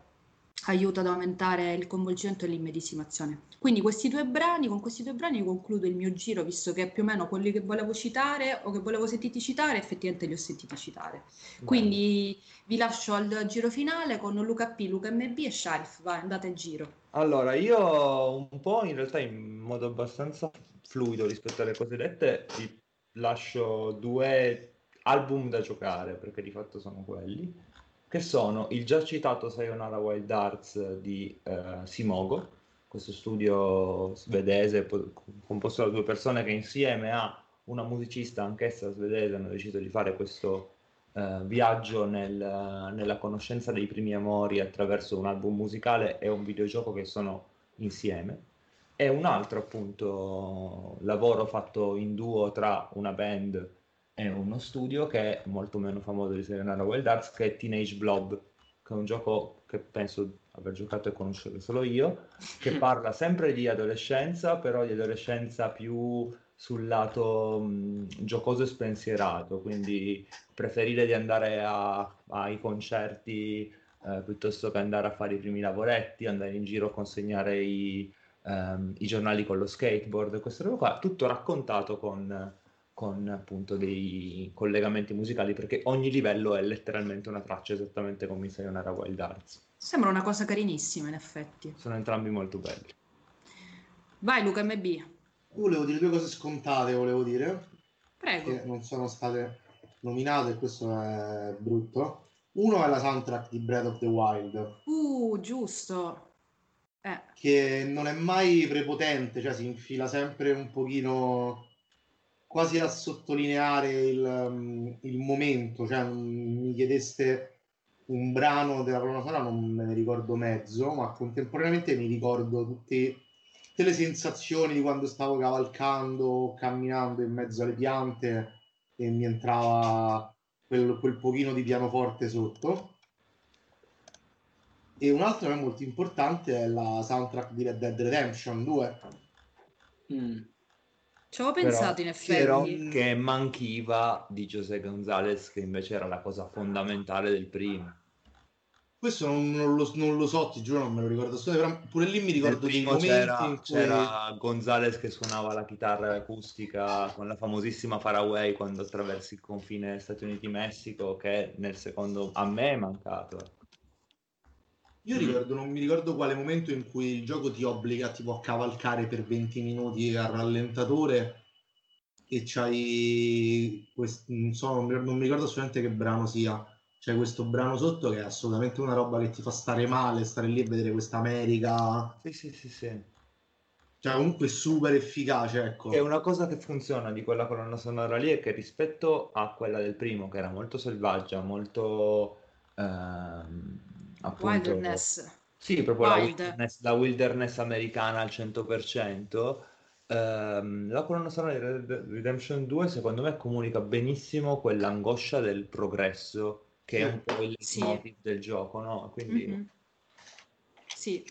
aiuta ad aumentare il coinvolgimento e l'immedesimazione. Quindi questi due brani, con questi due brani concludo il mio giro, visto che più o meno quelli che volevo citare o che volevo sentirti citare, effettivamente li ho sentiti citare. Quindi vi lascio al giro finale con Luca P, Luca MB e Sharif, vai, andate in giro. Allora, io un po' in realtà in modo abbastanza fluido rispetto alle cose dette, ti lascio due album da giocare, perché di fatto sono quelli, che sono il già citato Sayonara Wild Arts di uh, Simogo, questo studio svedese composto da due persone che insieme a una musicista anch'essa svedese hanno deciso di fare questo eh, viaggio nel, nella conoscenza dei primi amori attraverso un album musicale e un videogioco che sono insieme. E un altro appunto lavoro fatto in duo tra una band e uno studio che è molto meno famoso di Serenara Wild Arts, che è Teenage Blob, che è un gioco che penso aver giocato e conoscere solo io, che parla sempre di adolescenza, però di adolescenza più sul lato mh, giocoso e spensierato, quindi preferire di andare a, ai concerti eh, piuttosto che andare a fare i primi lavoretti, andare in giro a consegnare i, ehm, i giornali con lo skateboard, queste robe qua, tutto raccontato con, con appunto dei collegamenti musicali, perché ogni livello è letteralmente una traccia, esattamente come in Sayonara Wild Arts. Sembra una cosa carinissima, in effetti. Sono entrambi molto belli. Vai Luca MB. Volevo dire due cose scontate, volevo dire. Prego. Che non sono state nominate e questo è brutto. Uno è la soundtrack di Breath of the Wild. Uh, giusto. Eh. Che non è mai prepotente, cioè si infila sempre un pochino quasi a sottolineare il, il momento. Cioè, mi chiedeste un brano della colonna sonora, non me ne ricordo mezzo, ma contemporaneamente mi ricordo tutti tutte le sensazioni di quando stavo cavalcando, camminando in mezzo alle piante e mi entrava quel, quel pochino di pianoforte sotto. E un altro che è molto importante è la soundtrack di Red Dead Redemption 2. Mm. Ci avevo pensato in effetti. Però che manchiva di José Gonzalez, che invece era la cosa fondamentale del primo. Questo non, non, lo, non, lo, so, ti giuro, non me lo ricordo. Però pure lì mi ricordo dei momenti c'era, in cui... c'era Gonzales che suonava la chitarra acustica con la famosissima Faraway quando attraversi il confine Stati Uniti-Messico, che nel secondo a me è mancato. Io ricordo, non mi ricordo quale momento in cui il gioco ti obbliga tipo a cavalcare per 20 minuti al rallentatore e c'hai questo, non, so, non mi ricordo assolutamente che brano sia c'è questo brano sotto che è assolutamente una roba che ti fa stare male, stare lì a vedere questa America. Sì, sì, sì, sì. Cioè, comunque super efficace, ecco. E una cosa che funziona di quella colonna sonora lì è che rispetto a quella del primo, che era molto selvaggia, molto... Ehm, appunto, wilderness. Sì, proprio Wild. la, wilderness, la wilderness americana al 100%. Ehm, la colonna sonora di Red Redemption 2 secondo me comunica benissimo quell'angoscia del progresso che è un po' il sì. del gioco, no? Quindi... Mm-hmm. Sì,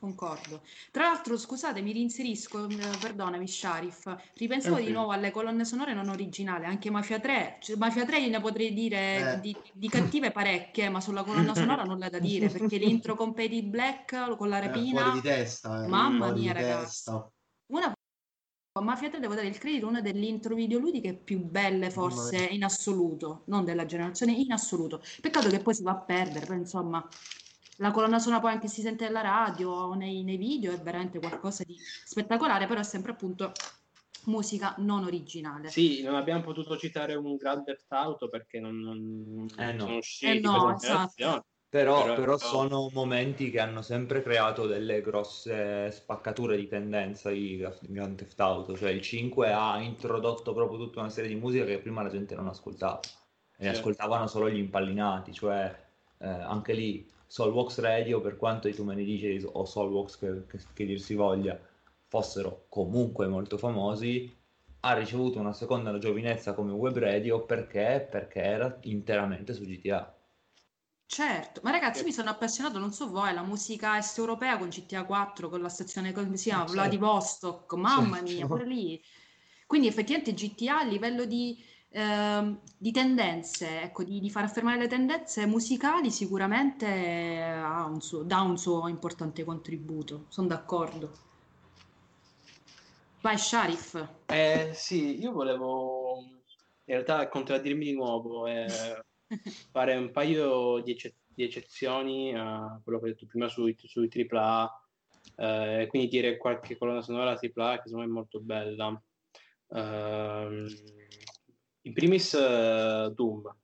concordo. Tra l'altro, scusate, mi rinserisco, eh, perdonami, Sharif, ripensavo okay. di nuovo alle colonne sonore non originali, anche Mafia 3. Cioè, Mafia 3 ne potrei dire eh. di, di, cattive parecchie, ma sulla colonna sonora non nulla da dire, perché l'intro con Paddy Black con la eh, rapina... Eh, fuori di testa. Eh, mamma mia, ragazzi. Una Mafia 3 devo dare il credito, una delle intro videoludiche più belle forse in assoluto, non della generazione, in assoluto. Peccato che poi si va a perdere, però insomma la colonna sonora poi anche si sente alla radio o nei, nei video è veramente qualcosa di spettacolare, però è sempre appunto musica non originale. Sì, non abbiamo potuto citare un Grand Theft Auto perché non, non, eh no. sono usciti eh no, esatto. Però, però, però, sono momenti che hanno sempre creato delle grosse spaccature di tendenza di Grand Theft Auto. Cioè il 5 ha introdotto proprio tutta una serie di musica che prima la gente non ascoltava. E sì. ascoltavano solo gli impallinati. Cioè eh, anche lì Solvox Radio, per quanto i Too DJs o Solvox che, che, che dir si voglia fossero comunque molto famosi, ha ricevuto una seconda giovinezza come web radio perché? Perché era interamente su GTA Certo, ma ragazzi, mi sono appassionato, non so voi, alla musica est europea con GTA 4, con la stazione, come si chiama, certo. Vladivostok, mamma certo. mia, pure lì. Quindi effettivamente GTA a livello di, eh, di tendenze, ecco, di, di, far affermare le tendenze musicali sicuramente un suo, dà un suo importante contributo, sono d'accordo. Vai, Sharif. Eh, sì, io volevo in realtà contraddirmi di nuovo. Eh fare un paio di, ecce- di, eccezioni a quello che ho detto prima sui, sui AAA, eh, quindi dire qualche colonna sonora AAA che secondo me è molto bella. Uh, in primis uh, Doom.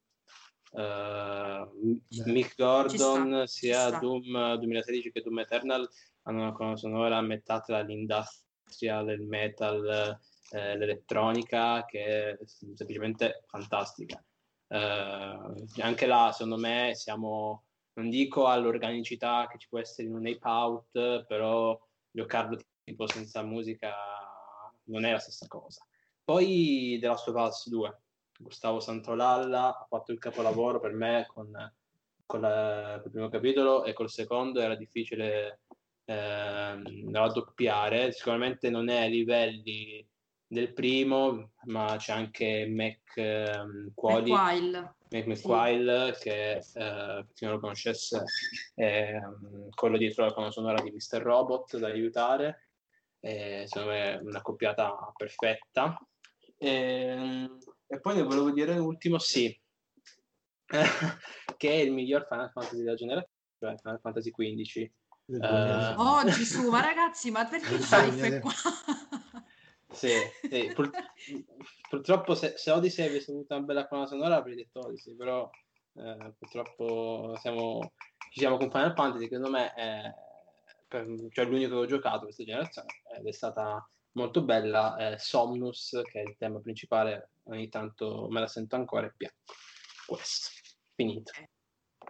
Uh, Mick Gordon, sia Doom 2016 che Doom Eternal hanno una colonna sonora a metà tra l'industrial, il metal, eh, l'elettronica, che è semplicemente fantastica. Eh, anche là, secondo me, siamo, non dico all'organicità che ci può essere in un ape out, però giocarlo tipo senza musica non è la stessa cosa. Poi The Last of Us 2, Gustavo Santrolalla ha fatto il capolavoro per me con, con la, il primo capitolo e col secondo era difficile eh, raddoppiare, sicuramente non è a livelli del primo, ma c'è anche Mac um, Quali, McQuile, Mac McQuile sì. che eh, per chi non lo conoscesse è um, quello dietro la colonna sonora di Mr. Robot da aiutare e, secondo me è una coppiata perfetta e, ehm, e poi ne volevo dire l'ultimo sì che è il miglior Final Fantasy della generazione cioè Final Fantasy XV uh, oh Gesù ma ragazzi ma perché stai qua? Sì, sì. Pur, purtroppo se, se, Odyssey avesse avuto una bella colonna sonora avrei detto Odyssey, però eh, purtroppo siamo, ci siamo con Final Fantasy, secondo me è per, cioè l'unico che ho giocato questa generazione ed è stata molto bella. Eh, Somnus, che è il tema principale, ogni tanto me la sento ancora e piango. Questo, finito. Okay.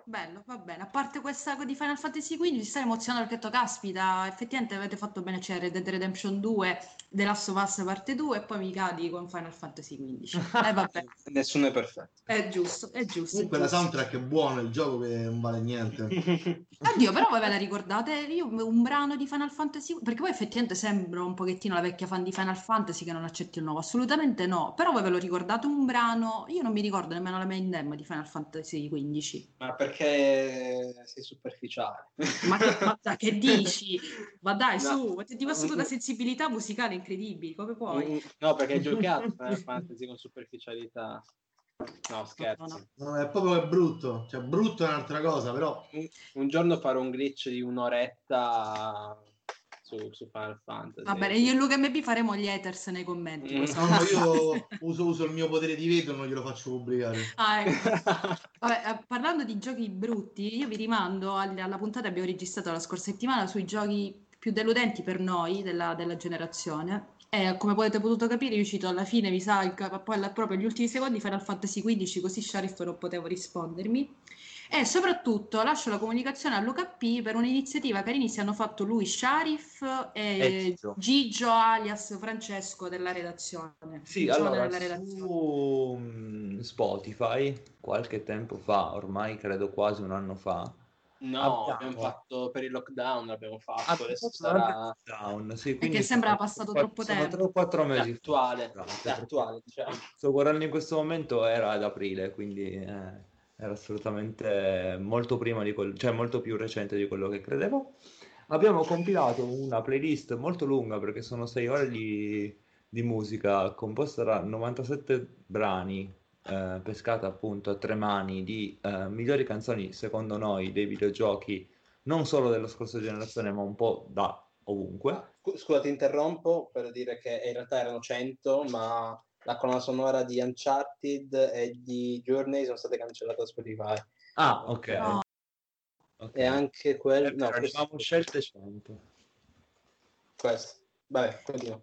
Bello, va bene. A parte questa di Final Fantasy XV, mi stai emozionando perché ho detto, caspita, effettivamente avete fatto bene, c'è Red Dead Redemption 2, The Last of Us parte 2 e poi mi cadi con Final Fantasy XV. Eh vabbè. Nessuno è perfetto. È giusto, è giusto. Comunque la soundtrack è buona, il gioco che non vale niente. Oddio, però voi ve la ricordate? Io un brano di Final Fantasy, perché poi effettivamente sembro un pochettino la vecchia fan di Final Fantasy che non accetti il nuovo, assolutamente no. Però voi ve lo ricordate un brano? Io non mi ricordo nemmeno la main theme di Final Fantasy XV. Ma perché sei superficiale? Ma che, ma che dici? Ma dai, No. su, ti dimostro una sensibilità musicale incredibile, come puoi? Mm, No, perché hai giocato Final Fantasy con superficialità. No, scherzi. No, no. No, è proprio brutto. Cioè, brutto è un'altra cosa, però Un, un giorno farò un glitch di un'oretta su, su Final Fantasy. Va bene, io e Luca MB faremo gli haters nei commenti. Mm. no, no, io uso, uso il mio potere di vetro e non glielo faccio pubblicare. Ah, ecco. Vabbè, eh, parlando di giochi brutti, io vi rimando al- alla puntata che abbiamo registrato la scorsa settimana sui giochi più deludenti per noi della, della generazione. E come potete potuto capire, io cito alla fine, mi sa, il poi alla- proprio gli ultimi secondi Final Fantasy XV, così Sharif non potevo rispondermi. E soprattutto lascio la comunicazione a Luca P per un'iniziativa che hanno fatto lui, Sharif e E Gigio. Gigio alias Francesco della redazione. Sì, Gigio allora della redazione. su Spotify qualche tempo fa, ormai credo quasi un anno fa, No, Abbiamo- abbiamo fatto per il lockdown, l'abbiamo fatto, adesso sarà lockdown, sì, Perché sembra sono- passato sono troppo tempo. 3 o 4 è mesi. attuale, fa, è perché attuale, diciamo. Sto guardando in questo momento era ad aprile, quindi eh, era assolutamente molto prima di quello, cioè molto più recente di quello che credevo. Abbiamo compilato una playlist molto lunga perché sono 6 ore di, di musica composta da 97 brani, eh, pescata appunto a tre mani di eh, migliori canzoni secondo noi dei videogiochi, non solo della scorsa generazione, ma un po' da ovunque. Scu- Scusa, ti interrompo per dire che in realtà erano 100, ma la colonna sonora di Uncharted e di Journey sono state cancellate da Spotify. Ah, ok. No. Ok. E anche Eh, quel... No, questo, scelte 100. questo. Vabbè, continua.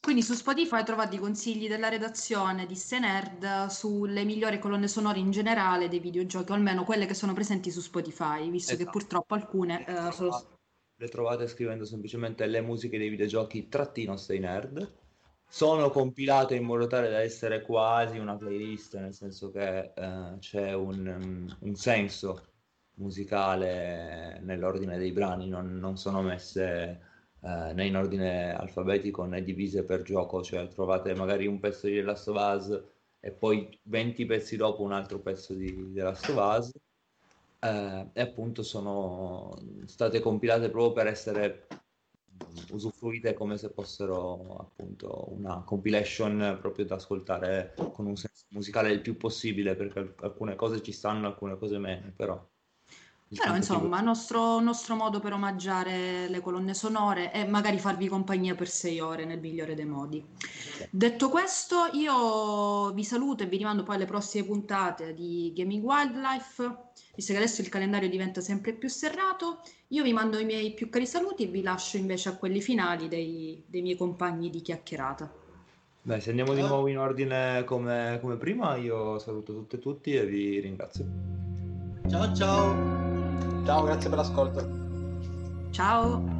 Quindi su Spotify trovate i consigli della redazione di Stenerd sulle migliori colonne sonore in generale dei videogiochi, o almeno quelle che sono presenti su Spotify, visto che Esatto. purtroppo alcune eh, sono... Le trovate scrivendo semplicemente le musiche dei videogiochi trattino Stay Nerd. Sono compilate in modo tale da essere quasi una playlist, nel senso che eh, c'è un, um, un senso musicale nell'ordine dei brani, non, non sono messe eh, né in ordine alfabetico né divise per gioco, cioè trovate magari un pezzo di Last of Us e poi 20 pezzi dopo un altro pezzo di The Last of Us. Eh, e appunto sono state compilate proprio per essere usufruite come se fossero appunto una compilation proprio da ascoltare con un senso musicale il più possibile perché alc- alcune cose ci stanno, alcune cose meno, però Però insomma, nostro, nostro modo per omaggiare le colonne sonore e magari farvi compagnia per sei ore nel migliore dei modi. Detto questo, io vi saluto e vi rimando poi alle prossime puntate di Gaming Wildlife, visto che adesso il calendario diventa sempre più serrato. Io vi mando i miei più cari saluti e vi lascio invece a quelli finali dei, dei miei compagni di chiacchierata. Beh, se andiamo di nuovo in ordine come, come prima, io saluto tutte e tutti e vi ringrazio. Ciao ciao! Ciao, grazie per l'ascolto. Ciao!